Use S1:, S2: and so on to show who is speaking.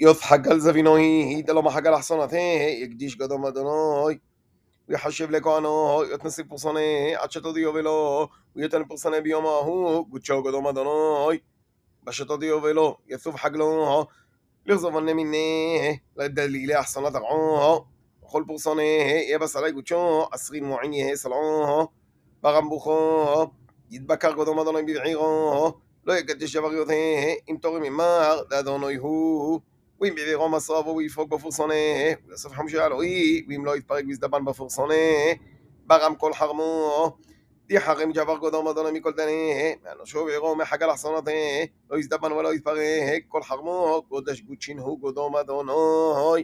S1: يضحك جلزة في نوهي ده لما حاجة لحسن هتيه يكديش قدام أدناي ويحشب لك عنه يتنسي بصني عشان تضيو بلو ويتنب بصني بيوم هو قدشو قدام أدناي عشان تضيو بلو يثوب حقله لغزبن مني للدليل أحسن تقعوه وخل بصني يبس علي قدشو أصغير معيني سلعوه بغنبوخوه يتبكر قدام أدناي بيعيغوه לא יקדש דבר יותר, אם תורים ממר, לאדוני הוא. ואם בעבירו מסרבו ויפרוק בפורסונה, ויוסף חמשי אלוהי, ואם לא יתפרק ויזדבן בפורסונה, ברם כל חרמו. דיחרם ג'בר קדום אדוני מכל דנה, מאנושו ועירו מחגל אחסונתה, לא יזדבן ולא יתפרק, כל חרמו, קודש גודשין הוא קדום אדוני.